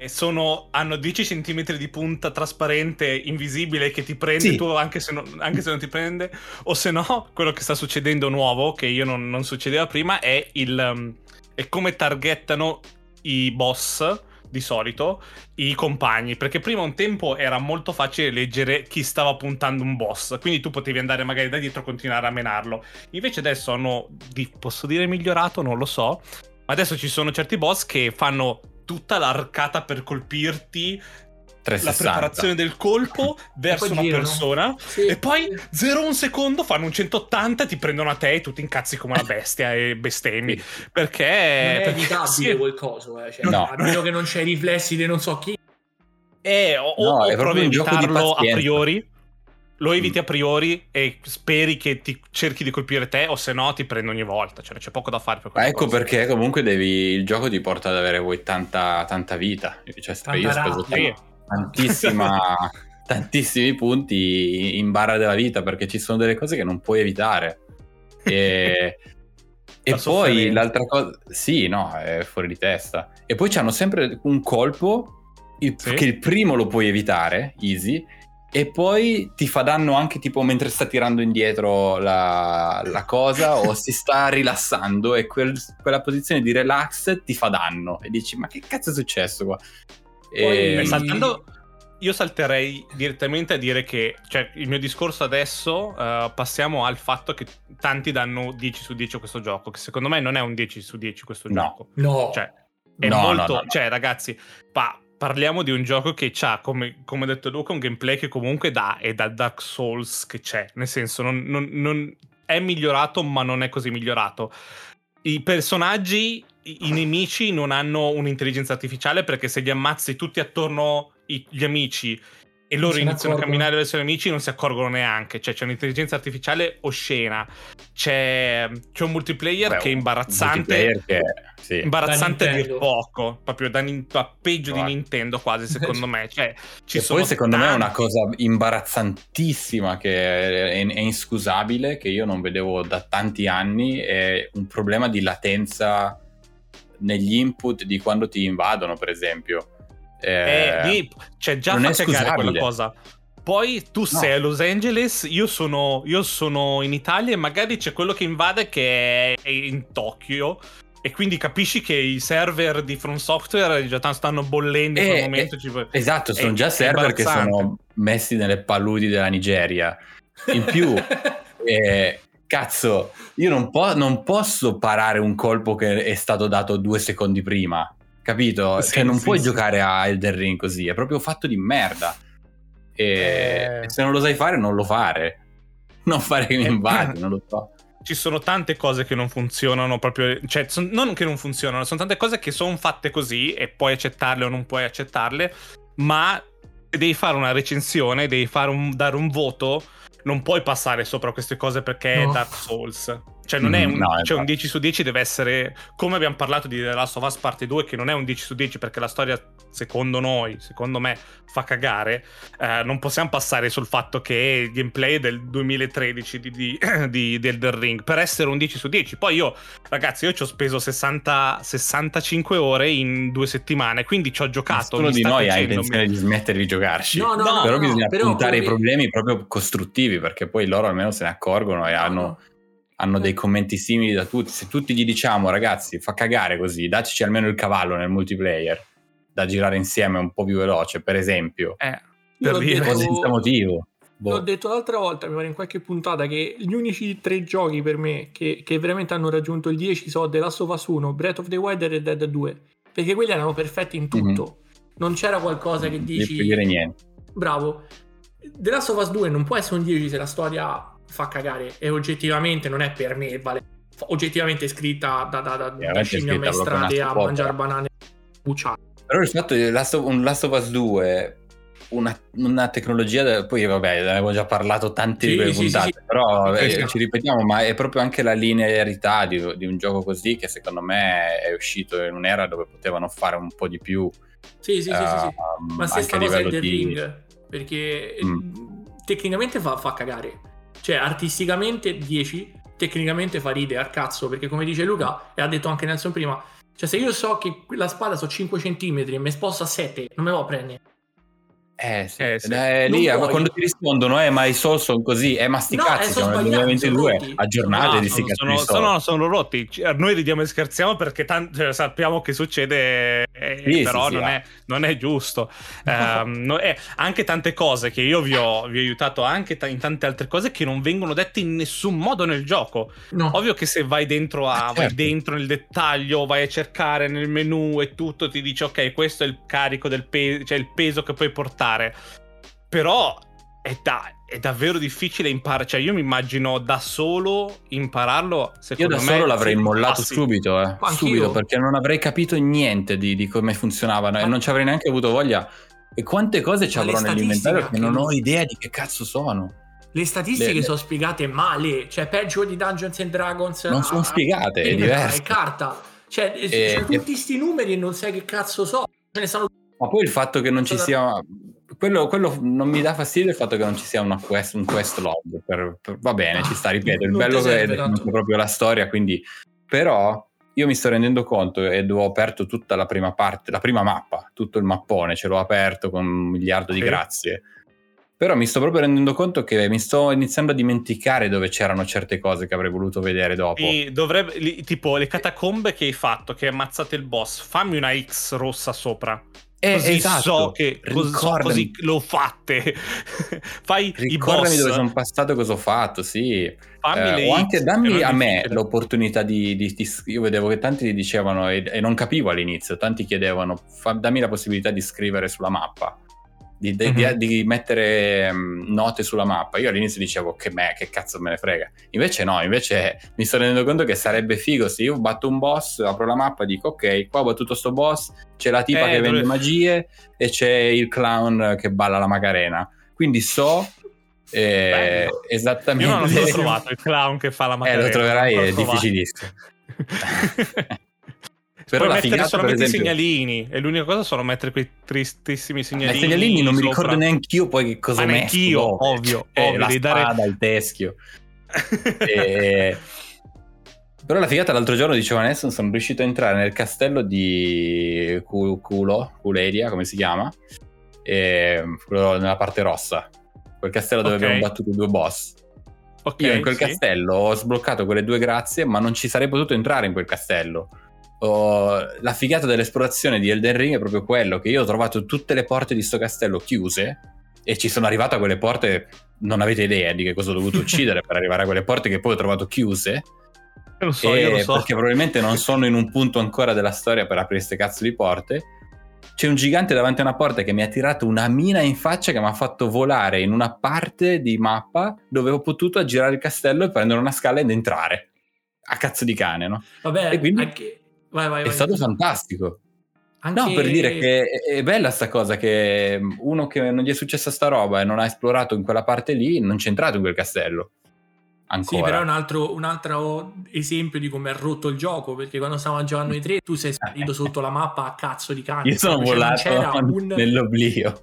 sono, hanno 10 cm di punta trasparente, invisibile, che ti prende Sì. tu anche se, non, anche se non ti prende. O se no, quello che sta succedendo nuovo, che io non, non succedeva prima, è, il, um, è come targettano i boss di solito i compagni perché prima un tempo era molto facile leggere chi stava puntando un boss quindi tu potevi andare magari da dietro e continuare a menarlo invece adesso hanno posso dire migliorato non lo so ma adesso ci sono certi boss che fanno tutta l'arcata per colpirti la 360. preparazione del colpo verso una girano. persona Sì. e poi 0 un secondo fanno un 180 ti prendono a te e tu ti incazzi come una bestia e bestemmi perché, non è evitabile sì. quel coso, eh. cioè, No. a meno che non c'è i riflessi di non so chi. Eh, o, No, o provi a evitarlo a priori lo eviti Mm. a priori e speri che ti cerchi di colpire te o se no ti prende ogni volta cioè c'è poco da fare per ecco cosa. perché comunque devi, il gioco ti porta ad avere poi tanta, tanta vita. Cioè, Tanta io ho speso rabbia. tantissima, tantissimi punti in barra della vita perché ci sono delle cose che non puoi evitare. E, e La poi l'altra cosa, sì, no, è fuori di testa. E poi c'hanno sempre un colpo il- Sì. che il primo lo puoi evitare, easy. E poi ti fa danno anche tipo mentre sta tirando indietro la, la cosa o si sta rilassando e quel- quella posizione di relax ti fa danno e dici ma che cazzo è successo qua? Poi- E- Eh, saltando io salterei direttamente a dire che cioè, il mio discorso adesso eh, passiamo al fatto che tanti danno 10 su 10 a questo gioco che secondo me non è un 10 su 10 questo No. gioco No. cioè è No, no, molto no, no. cioè ragazzi pa- parliamo di un gioco che ha come, come ha detto Luca un gameplay che comunque dà è da Dark Souls che c'è. Nel senso non, non- non- è migliorato ma non è così migliorato. I personaggi i, i nemici non hanno un'intelligenza artificiale perché se li ammazzi tutti attorno i- gli amici e loro iniziano a camminare verso gli amici non si accorgono neanche cioè c'è un'intelligenza artificiale oscena c'è, c'è un multiplayer Beh, che è imbarazzante che- sì. imbarazzante a dir poco, proprio da, nin- da peggio di Guarda. Nintendo quasi secondo me. Cioè, ci e sono poi secondo me è una tanti- cosa imbarazzantissima che è, è inscusabile, che io non vedevo da tanti anni, è un problema di latenza negli input di quando ti invadono, per esempio. Eh, Eh, lì, cioè, già non fa è cagare quella cosa. Poi tu sei a Los Angeles, io sono, io sono in Italia e magari c'è quello che invade che è, in Tokyo. E quindi capisci che i server di From Software già stanno bollendo in Eh, quel momento. eh, ci- Esatto, è- sono già è server che sono messi nelle paludi della Nigeria. In più, eh, cazzo, io non, po- non posso parare un colpo che è stato dato due secondi prima, capito? Sì, cioè, non sì, puoi sì. giocare a Elden Ring così, è proprio fatto di merda. E Eh. se non lo sai fare, non lo fare. Non fare che mi Eh. invadi, non lo so. ci sono tante cose che non funzionano proprio, cioè son- non che non funzionano, sono tante cose che sono fatte così e puoi accettarle o non puoi accettarle, ma se devi fare una recensione, devi fare un- dare un voto, non puoi passare sopra queste cose perché No. è Dark Souls. Cioè non è Mm, un, no, cioè esatto. un 10 su 10 deve essere, come abbiamo parlato di The Last of Us Parte 2, che non è un 10 su 10 perché la storia, secondo noi, secondo me, fa cagare, eh, non possiamo passare sul fatto che il gameplay è del 2013 di, di, di, di Elden Ring per essere un 10 su 10. Poi io, ragazzi, io ci ho speso 60, 65 ore in due settimane, quindi ci ho giocato. Nessuno di noi ha intenzione mi- di smettere di giocarci. No, no, No, no, però no, bisogna però puntare i quello che- problemi proprio costruttivi perché poi loro almeno se ne accorgono e No, hanno, no. Hanno dei commenti simili da tutti. Se tutti gli diciamo ragazzi fa cagare così, dateci almeno il cavallo nel multiplayer, da girare insieme un po' più veloce, per esempio. Eh, per dire. detto- senza motivo. Boh. L'ho detto l'altra volta, mi pare in qualche puntata, che gli unici tre giochi per me che, che veramente hanno raggiunto il 10 sono The Last of Us 1, Breath of the Wild e Red Dead 2. Perché quelli erano perfetti in tutto. Non c'era qualcosa che Non dici... puoi dire niente. Bravo. The Last of Us 2 non può essere un 10 se la storia fa cagare e oggettivamente non è per me, vale. oggettivamente scritta da, da, da, da ammaestrate una a mangiare banane bucciate. Però il fatto di Last of- un Last of Us 2, una, una tecnologia, da- poi vabbè, ne abbiamo già parlato tante Sì, di quelle sì, puntate, sì, sì. però eh, ci ripetiamo, ma è proprio anche la linearità di, di un gioco così che secondo me è uscito in un'era dove potevano fare un po' di più. Sì, sì, sì, sì, sì. ehm, Ma stessa cosa è The di... Ring, perché eh, Mm. tecnicamente fa, fa cagare. Cioè, artisticamente 10, tecnicamente fa ridere al cazzo, perché come dice Luca, e ha detto anche Nelson prima, cioè se io so che la spada sono 5 cm e mi sposto a 7, non me lo prendere. Eh sì, Eh, sì. Eh, lì puoi. quando ti rispondono, eh, ma i sol sono così, eh, ma sti No, cazzi, eh, siamo sono nel sbagliati, sono 2022, rotti. aggiornate Ah, di sti sono, cazzi sono, sono- sono rotti. Noi ridiamo e scherziamo perché tan- cioè, sappiamo che succede, eh, Sì, però sì, non, va. è, non è giusto. Ehm, no, eh, anche tante cose che io vi ho, vi ho aiutato anche ta- in tante altre cose che non vengono dette in nessun modo nel gioco. No. Ovvio che se vai dentro, a, Ah, vai certo. dentro nel dettaglio, vai a cercare nel menu e tutto, ti dice ok, questo è il carico del peso, cioè il peso che puoi portare. Però è, da- è davvero difficile imparare. Cioè, io mi immagino da solo impararlo. Io da me, solo l'avrei mollato passi. subito, eh. Subito, perché non avrei capito niente di, di come funzionavano e non ci avrei neanche avuto voglia. E quante cose ci avrò nell'inventario che non ho idea di che cazzo sono. Le statistiche Le- le- sono spiegate male, cioè peggio di Dungeons and Dragons. Non a- sono spiegate, è diverso. e carta. Cioè, E- c'è tutti sti numeri e non sai che cazzo so. Ce ne stanno Ma poi il fatto che non ci sia. Quello, quello non mi dà fastidio il fatto che non ci sia una quest, un quest log. per- per- va bene, ci sta, ripeto. Il Non bello è proprio la storia, quindi. Però io mi sto rendendo conto ed ho aperto tutta la prima parte, la prima mappa, tutto il mappone, ce l'ho aperto con un miliardo di Sì. grazie. Però mi sto proprio rendendo conto che mi sto iniziando a dimenticare dove c'erano certe cose che avrei voluto vedere dopo. Sì, dovrebbe, tipo le catacombe che hai fatto, che hai ammazzato il boss, fammi una X rossa sopra. Eh, Così esatto. so che cos- così l'ho fatte. Fai i Ricordami boss. dove sono passato, cosa ho fatto, sì. Eh, o anche che dammi a me difficile. l'opportunità di, di- di- Io vedevo che tanti dicevano, e, e non capivo all'inizio, tanti chiedevano, "Fa- dammi la possibilità di scrivere sulla mappa, di, di- Mhm. di- di mettere mm, note sulla mappa. Io all'inizio dicevo, che me, che cazzo me ne frega. Invece no, invece mi sto rendendo conto che sarebbe figo se io batto un boss, apro la mappa e dico, ok, qua ho battuto sto boss, c'è la tipa Eh, che vende dove- magie e c'è il clown che balla la Macarena. Quindi so... eh, esattamente Io non l'ho trovato il clown che fa la eh, macarena. lo troverai, non è trovato. difficilissimo. Però la mettere solamente i esempio, segnalini e l'unica cosa sono mettere quei tristissimi ma segnalini. i segnalini non mi sopra. ricordo neanche io poi che cosa Ma ho messo io, dopo. ovvio, Eh, ovvio, la devi dare- spada, il teschio. E- Però la figata l'altro giorno, diceva Nelson, sono riuscito a entrare nel castello di Cu- Culo, Culeria, come si chiama? E... Nella parte rossa. Quel castello dove Ok. abbiamo battuto i due boss. Ok, Io in quel sì. castello ho sbloccato quelle due grazie, ma non ci sarei potuto entrare in quel castello. Ho- La figata dell'esplorazione di Elden Ring è proprio quello che io ho trovato tutte le porte di sto castello chiuse e ci sono arrivato a quelle porte. Non avete idea di che cosa ho dovuto uccidere per arrivare a quelle porte che poi ho trovato chiuse. Lo so, E io lo so. Perché probabilmente non sono in un punto ancora della storia per aprire queste cazzo di porte. C'è un gigante davanti a una porta che mi ha tirato una mina in faccia che mi ha fatto volare in una parte di mappa dove ho potuto aggirare il castello e prendere una scala ed entrare. A cazzo di cane, no? Vabbè, E quindi- anche... Vai, vai, È vai. stato fantastico. Anche- No, per dire che è, bella sta cosa che uno che non gli è successa sta roba e non ha esplorato in quella parte lì non c'è entrato in quel castello. Sì, Ancora. però è un altro, un altro esempio di come è rotto il gioco, perché quando stavamo giocando i tre tu sei salito sotto la mappa a cazzo di cane. Io sono Cioè, volato c'era un- nell'oblio.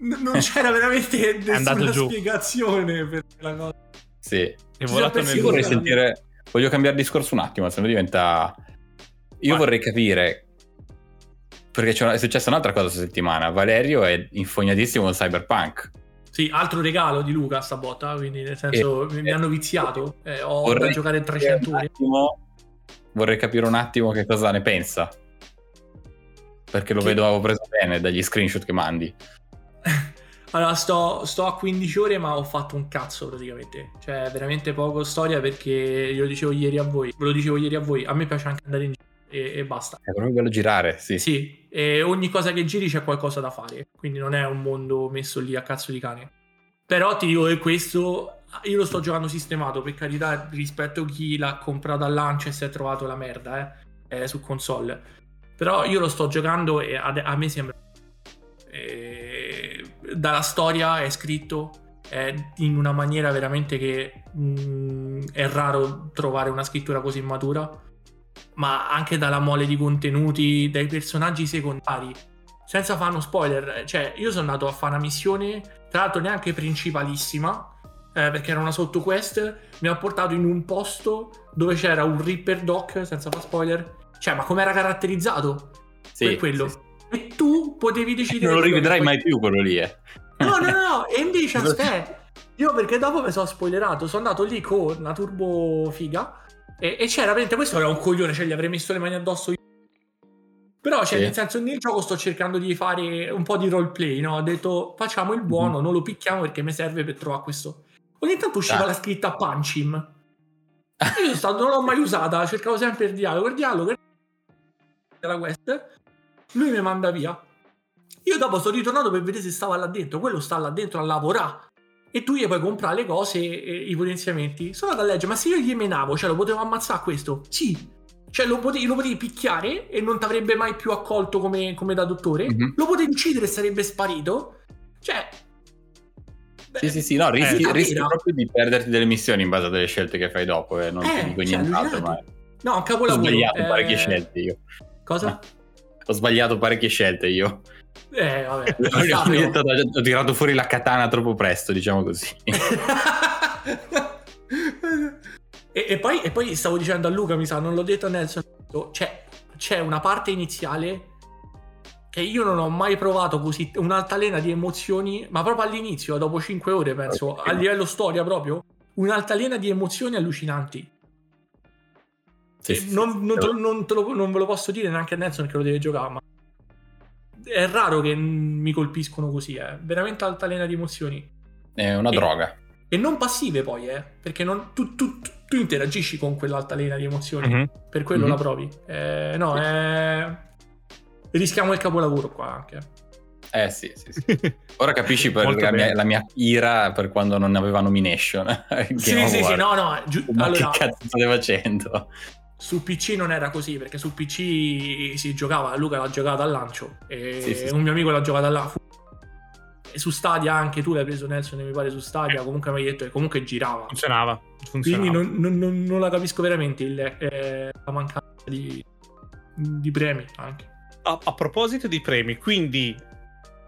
non c'era veramente nessuna spiegazione per la cosa. Sì. È volato nel vorrei Sì. sentire. Voglio cambiare discorso un attimo, se no diventa. Io vorrei capire. Perché c'è una- è successa un'altra cosa questa settimana. Valerio è infognatissimo con Cyberpunk. Sì, altro regalo di Luca sta botta, quindi nel senso mi, mi hanno viziato, eh, ho da giocare capire 300 un ore. Vorrei capire un attimo che cosa ne pensa. perché lo Che- vedo preso bene dagli screenshot che mandi. Allora, sto, sto a 15 ore, ma ho fatto un cazzo praticamente. Cioè, veramente poco storia perché glielo dicevo ieri a voi. Ve lo dicevo ieri a voi. A me piace anche andare in giro e, e basta. È proprio bello girare, sì. Sì, e ogni cosa che giri c'è qualcosa da fare. Quindi non è un mondo messo lì a cazzo di cane. Però ti dico che questo io lo sto giocando sistemato, per carità, rispetto a chi l'ha comprato al lancio e si è trovato la merda, eh, eh, su console. Però io lo sto giocando e a, a me sembra... eh, dalla storia è scritto è in una maniera veramente che mh, è raro trovare una scrittura così matura, ma anche dalla mole di contenuti, dai personaggi secondari. Senza fare uno spoiler, cioè io sono andato a fare una missione, tra l'altro neanche principalissima, eh, perché era una sottoquest, mi ha portato in un posto dove c'era un Reaper Doc, senza fare spoiler. Cioè, ma come era caratterizzato? Sì, per quello. sì, sì. E tu potevi decidere... Non lo rivedrai poi- mai più quello lì, eh. No, no, no, e invece aspetta. Io perché dopo mi sono spoilerato, sono andato lì con una turbo figa e, e c'era veramente questo era un coglione, cioè gli avrei messo le mani addosso io. Però, cioè, Sì. nel senso, nel gioco sto cercando di fare un po' di roleplay, no? Ho detto, facciamo il buono, non lo picchiamo perché mi serve per trovare questo. Ogni tanto usciva Ah. la scritta punch him. E io stato, non l'ho mai usata, cercavo sempre il dialogo, il dialogo della quest, lui mi manda via. Io dopo sono ritornato per vedere se stava là dentro, quello sta là dentro a lavorare. E tu gli puoi comprare le cose e i potenziamenti. Sono andato a leggere, ma se io gli menavo, cioè lo potevo ammazzare questo? Sì. Cioè lo potevi, lo potevi picchiare e non ti avrebbe mai più accolto come, come da dottore. Mhm. Lo potevi uccidere e sarebbe sparito. Cioè... Sì, sì, sì, no, rischi, Eh, rischi capito? proprio di perderti delle missioni in base a delle scelte che fai dopo e non Eh, ti dico cioè, nient'altro, ma. No, un ho capolavoro. sbagliato Eh, parecchie scelte io. Cosa? Ho sbagliato parecchie scelte io. Eh, vabbè. Ho, tirato fuori la katana troppo presto, diciamo così. e, e poi, e poi stavo dicendo a Luca, mi sa, non l'ho detto a Nelson, c'è, c'è una parte iniziale che io non ho mai provato così, un'altalena di emozioni, ma proprio all'inizio, dopo 5 ore penso, Ok. a livello storia proprio, un'altalena di emozioni allucinanti. Sì, sì, non, non te non te lo- non ve lo posso dire neanche a Nelson che lo deve giocare, ma è raro che mi colpiscono così, è veramente altalena di emozioni. È una E- droga. E non passive poi, eh, perché non- tu, tu- tu- tu interagisci con quell'altalena di emozioni, Mhm. per quello Mhm. la provi. Eh, no, è... rischiamo il capolavoro qua anche. Eh sì, sì, sì. Ora capisci per la mia, la mia ira per quando non aveva nomination. Sì, sì, sì, no, no, giu- Ma allora, che cazzo state facendo? Su PC non era così, perché su PC si giocava, Luca l'ha giocato al lancio, e Sì, sì, sì. un mio amico l'ha giocata là. E su Stadia anche tu l'hai preso Nelson, mi pare su Stadia, comunque mi hai detto che comunque girava. Funzionava. funzionava. Quindi non, non- non- non la capisco veramente il- eh, la mancanza di, di premi anche. A, a proposito di premi, quindi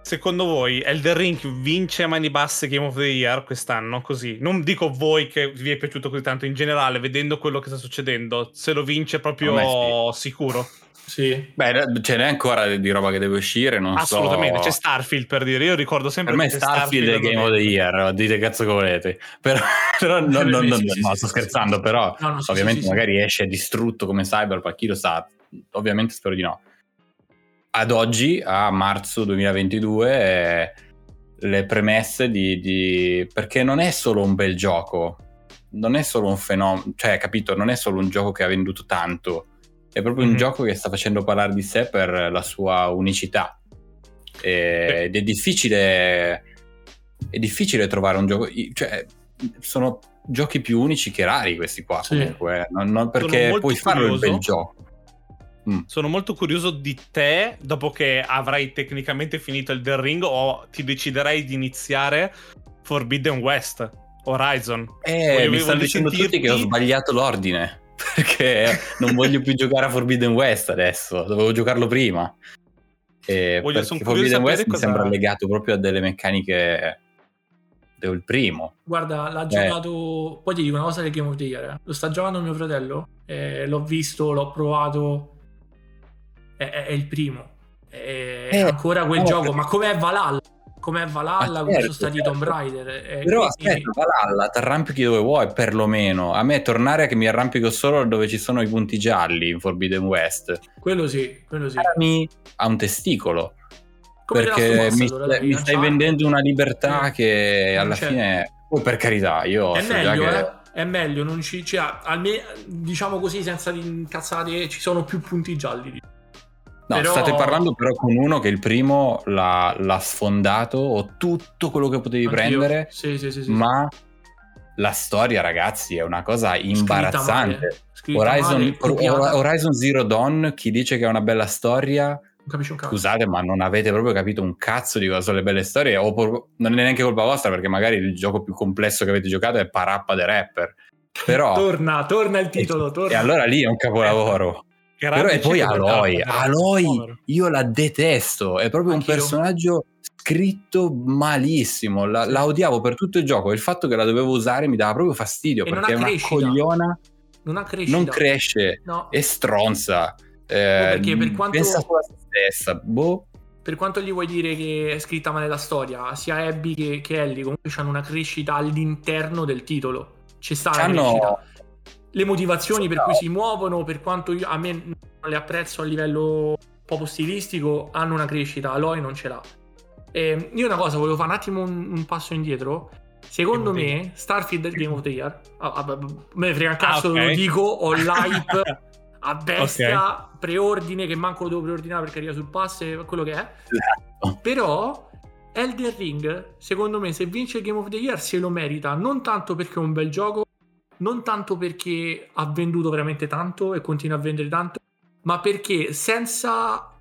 secondo voi Elden Ring vince a mani basse Game of the Year quest'anno? Così, non dico voi che vi è piaciuto così tanto, in generale, vedendo quello che sta succedendo, se lo vince proprio me sicuro. Sì. Beh, ce n'è ancora di roba che deve uscire, non Assolutamente, so. c'è Starfield per dire. Io ricordo sempre Per me che Starfield è Game of the Year, dite cazzo che volete. Però, però no, no, no, Sì, sì, no, sì, sto sì, scherzando, sì. però No, no, sì, ovviamente sì, sì, magari esce distrutto come Cyberpunk, chi lo sa. Ovviamente spero di no. Ad oggi, a marzo 2022, eh, le premesse di, di- Perché non è solo un bel gioco, non è solo un fenomeno, cioè, capito, non è solo un gioco che ha venduto tanto, è proprio un Mhm. gioco che sta facendo parlare di sé per la sua unicità. E- Ed è difficile. È difficile trovare un gioco. Cioè, sono giochi più unici che rari questi qua. Sì. Comunque, non- non perché puoi farlo il curioso. bel gioco. Mm. Sono molto curioso di te dopo che avrai tecnicamente finito Elden Ring o ti deciderai di iniziare Forbidden West, Horizon. Eh, mi stanno dicendo tutti che ho sentirti- sbagliato l'ordine. Perché non voglio più giocare a Forbidden West adesso. Dovevo giocarlo prima. E Voglio- Forbidden West mi sembra legato proprio a delle meccaniche del primo. Guarda, l'ha Eh. giocato. Poi ti dico una cosa del Game of the Year. eh. Lo sta giocando mio fratello. eh, l'ho visto, l'ho provato. È, è- il primo. È Eh, ancora quel no, gioco. perché- Ma com'è Valhalla? come Valhalla, come certo, sono stati certo. Tomb Raider. e Però quindi- aspetta, Valhalla, ti arrampichi dove vuoi, perlomeno. A me tornare a che mi arrampico solo dove ci sono i punti gialli in Forbidden West. Quello sì, quello sì. Mi ha un testicolo. Come perché mi, dai, mi stai vendendo una libertà Mm. che alla c'è. fine... Oh, per carità, io È meglio, che... eh? È meglio, non ci, cioè, almeno, diciamo così, senza incazzate, ci sono più punti gialli. No, Però- state parlando però con uno che il primo l'ha, l'ha sfondato o tutto quello che potevi Anch'io. prendere, Sì, sì, sì, sì. ma la storia, ragazzi, è una cosa imbarazzante. Horizon, male, Horizon Zero Dawn, chi dice che è una bella storia, un scusate, ma non avete proprio capito un cazzo di cosa sono le belle storie, o por- non è neanche colpa vostra, perché magari il gioco più complesso che avete giocato è Parappa the Rapper. Però, Torna, torna il titolo, torna. e allora lì è un capolavoro. Però e poi Aloy, Aloy, io la detesto, è proprio Anch'io. un personaggio scritto malissimo, la, la odiavo per tutto il gioco, il fatto che la dovevo usare mi dava proprio fastidio E perché è una cogliona, non ha crescita. non cresce, No. è stronza, eh, perché per quanto- pensa solo a se stessa, boh, Per quanto gli vuoi dire che è scritta male la storia, sia Abby che, che Ellie comunque hanno una crescita all'interno del titolo. Ci sta la crescita. Le motivazioni per cui si muovono, per quanto io, a me non le apprezzo a livello proprio stilistico, hanno una crescita. Aloy non ce l'ha. E io una cosa, volevo fare un attimo un, un passo indietro. Secondo Game me, Starfield il Game of the Year. Ah, ah, me frega un cazzo, Ah, ok. lo dico, ho l'hype a bestia, preordine, che manco lo devo preordinare perché arriva sul pass e quello che è. Però Elden Ring, secondo me, se vince il Game of the Year se lo merita, non tanto perché è un bel gioco, non tanto perché ha venduto veramente tanto e continua a vendere tanto, ma perché senza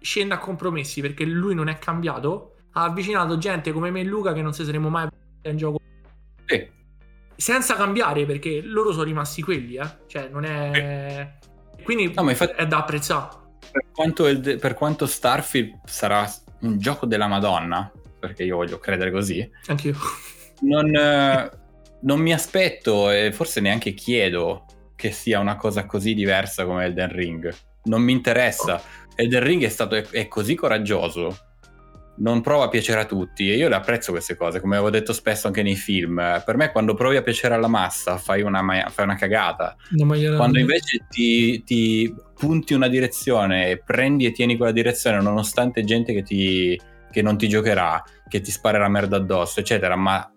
scendere a compromessi, perché lui non è cambiato, ha avvicinato gente come me e Luca che non si saremmo mai un gioco sì. senza cambiare, perché loro sono rimasti quelli, eh. Cioè, non è... Quindi No, infatti- è da apprezzare. per quanto, il- per quanto Starfield sarà un gioco della Madonna, perché io voglio credere così, Anch'io. non, eh, non mi aspetto e forse neanche chiedo che sia una cosa così diversa come Elden Ring. Non mi interessa. Elden Ring è stato è, è così coraggioso. Non prova a piacere a tutti e io le apprezzo queste cose, come avevo detto spesso anche nei film. Per me, quando provi a piacere alla massa, fai una, ma- fai una cagata. Quando invece ti, ti punti una direzione e prendi e tieni quella direzione, nonostante gente che, ti, che non ti giocherà, che ti sparerà merda addosso, eccetera, ma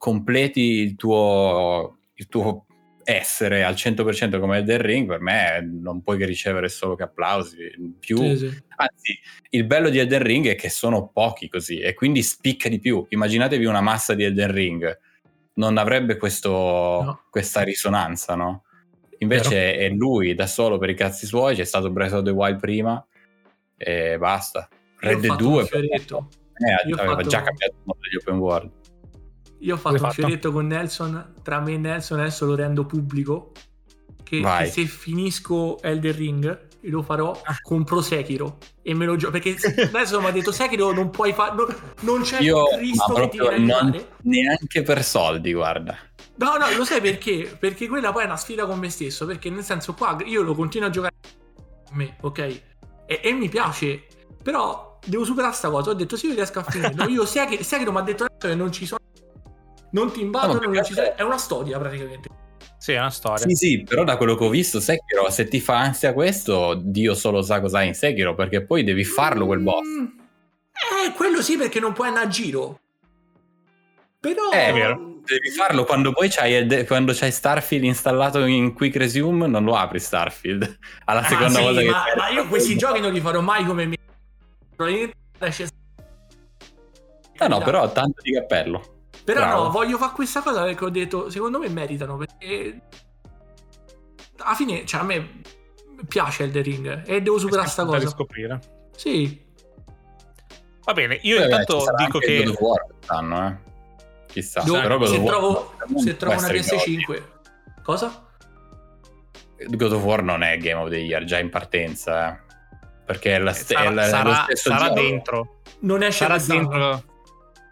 completi il tuo, il tuo essere al 100% come Elden Ring, per me non puoi che ricevere solo che applausi. Più, Sì, sì. Anzi, il bello di Elden Ring è che sono pochi così e quindi spicca di più. Immaginatevi una massa di Elden Ring, non avrebbe questo, No. questa risonanza, no? Invece è lui da solo per i cazzi suoi, c'è stato Breath of the Wild prima e basta. Red Dead fatto 2 un fioretto. eh, aveva fatto- già cambiato il mondo degli open world. Io ho fatto L'hai un fatto? fioretto con Nelson. Tra me e Nelson adesso lo rendo pubblico. Che, che se finisco Elden Ring lo farò Ah. compro Sekiro e me lo gioco perché adesso mi ha detto Sekiro non puoi fare non, non c'è Io Cristo ma che ti viene non- neanche per soldi, guarda. no no lo sai perché perché quella poi è una sfida con me stesso perché nel senso qua io lo continuo a giocare con me ok e, e mi piace però devo superare sta cosa ho detto sì io riesco a finirlo io Sekiro, Sekiro mi ha detto che non ci sono non ti invadono No, ma non ci sono è una storia praticamente Sì, è una storia. Sì, sì, però da quello che ho visto, Sekiro, se ti fa ansia questo, Dio solo sa cos'hai in Sekiro, perché poi devi farlo quel boss. Mm, Eh, quello sì perché non puoi andare a giro. Però... Eh, È vero. Devi farlo quando poi c'hai, quando c'hai Starfield installato in Quick Resume, non lo apri Starfield. Alla Ah, seconda sì, volta che ma, ma io questi giochi non li farò mai come me. Probabilmente esce- No, no, però tanto di cappello. Però bravo. no, voglio fare questa cosa perché ho detto, secondo me meritano, perché alla fine, cioè a me piace Elden Ring e devo superare sta da cosa. riscoprire. Sì, Va bene, io Vabbè, intanto ci sarà dico anche che God of War quest'anno, eh. Chissà, Dove- però God se War trovo, se trovo una essere PS5. Cosa? God of War non è Game of the Year, già in partenza, eh. Perché è, la st- è sarà, la- è lo sarà- stesso sarà gioco. dentro. Non esce Sarà dentro.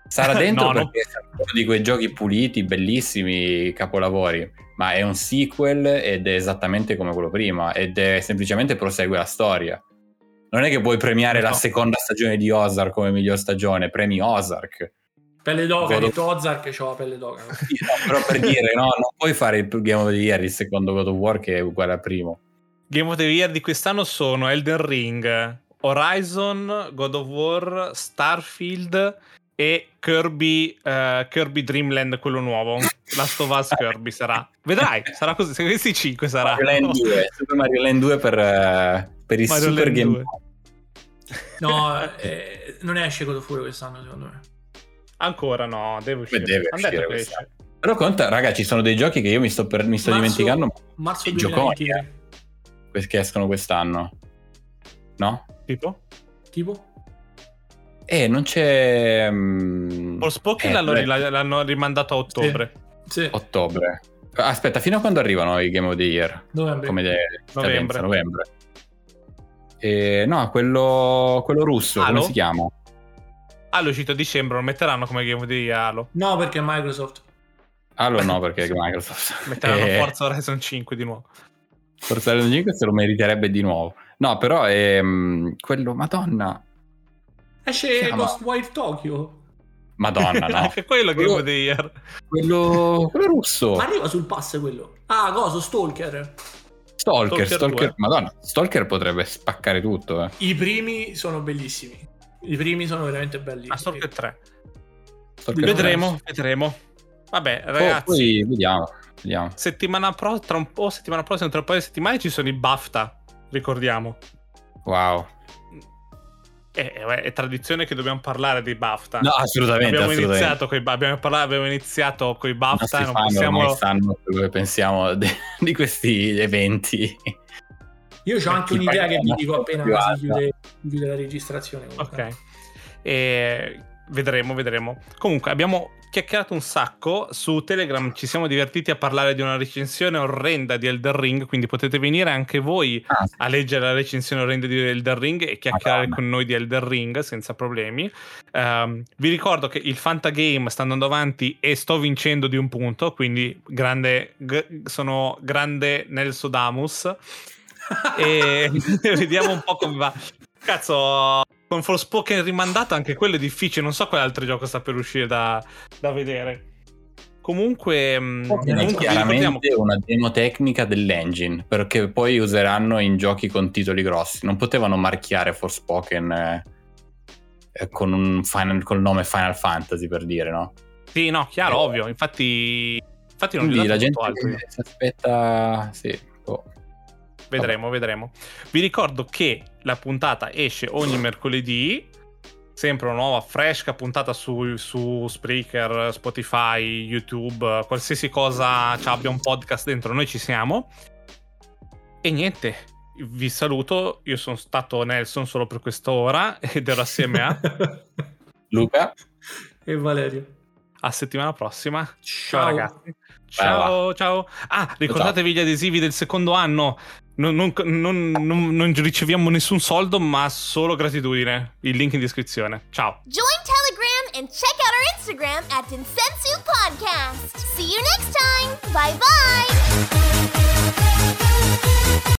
Sarà dentro No, no. perché è uno di quei giochi puliti, bellissimi, capolavori, ma è un sequel ed è esattamente come quello prima ed è semplicemente prosegue la storia. Non è che puoi premiare No. la seconda stagione di Ozark come miglior stagione, premi Ozark. Pelle d'oca, God detto Ozark, c'ho la pelle d'oca. Sì, no, però per dire, no, non puoi fare il Game of the Year il secondo God of War che è uguale al primo. Game of the Year di quest'anno sono Elden Ring, Horizon, God of War, Starfield e Kirby, eh, Kirby Dreamland, quello nuovo. Last of Us Kirby sarà. Vedrai, sarà così. Se questi 5 sarà. Mario Land 2, Super Mario Land 2 per, eh, per il Mario Super Land Game 2. Boy. No, eh, non esce of War quest'anno, secondo me. Ancora no, deve uscire. Beh, deve uscire esce. Però conta, raga, ci sono dei giochi che io mi sto, per- mi sto Marzo- dimenticando Marzo I gioconi, 2023. che escono quest'anno. No? Tipo? Tipo? Eh, non c'è... mm, Forspoken eh, l'hanno, beh, rila- l'hanno rimandato a ottobre. Sì, Ottobre. Aspetta, fino a quando arrivano i Game of the Year? novembre. Come de- Novembre. Novembre. Eh, no, quello, quello russo, Halo? come si chiama? Halo è uscito a dicembre, lo metteranno come Game of the Year Halo. No, perché è Microsoft. Halo no, perché è Microsoft. Metteranno Eh, Forza Horizon 5 di nuovo. Forza Horizon 5 se lo meriterebbe di nuovo. No, però è mm, quello, madonna. Esce Chiama- Ghostwire Tokyo. Madonna, no. Anche quello è Quello- of the Year. quello, quello russo. Ma arriva sul pass quello. Ah, coso, Stalker. Stalker, Stalker Stalker, 2. Madonna, Stalker potrebbe spaccare tutto, eh. I primi sono bellissimi. I primi sono veramente belli. Ah, Stalker 3. Stalker Vedremo, vedremo. Vabbè, Poi- ragazzi, Poi vediamo, vediamo. settimana pro, tra un po', settimana prossima, tra un paio di settimane ci sono i BAFTA, ricordiamo. Wow. Eh, è tradizione che dobbiamo parlare dei BAFTA. No, assolutamente, abbiamo assolutamente. iniziato coi, abbiamo, parlato, abbiamo iniziato coi I BAFTA e non fan possiamo... sanno quello che pensiamo de- di questi eventi. Io ho anche un'idea che vi dico appena si chiude, chiude la registrazione. comunque. Ok. E vedremo, vedremo. Comunque, abbiamo chiacchierato un sacco. Su Telegram ci siamo divertiti a parlare di una recensione orrenda di Elden Ring. Quindi potete venire anche voi Ah, sì. a leggere la recensione orrenda di Elden Ring e chiacchierare Madonna. con noi di Elden Ring senza problemi. Ehm, vi ricordo che il Fantagame sta andando avanti e sto vincendo di un punto. Quindi grande, g- sono grande Nelson Damus. e vediamo un po' come va. Cazzo, con Forspoken rimandato anche quello è difficile. Non so quale altro gioco sta per uscire da, da vedere. Comunque, È comunque ricordiamo chiaramente una demo tecnica dell'engine perché poi useranno in giochi con titoli grossi. Non potevano marchiare Forspoken eh, eh, con un final, col nome Final Fantasy per dire, no? Sì, no, chiaro, Eh. ovvio. Infatti, infatti non Quindi la gente altro. si aspetta, sì. boh. Vedremo, vedremo. Vi ricordo che la puntata esce ogni mercoledì. Sempre una nuova fresca puntata su, su Spreaker, Spotify, YouTube, qualsiasi cosa ci abbia un podcast dentro, noi ci siamo. E niente, vi saluto. Io sono stato Nelson solo per quest'ora ed ero assieme a. Luca, e Valerio. A settimana prossima. Ciao, Ciao. ragazzi. Ciao, ciao. Ah, ricordatevi gli adesivi del secondo anno. Non, non- non- non- riceviamo nessun soldo, ma solo gratitudine. Il link in descrizione. Ciao. Join Telegram and check out our Instagram at Densensu Podcast. See you next time. Bye bye.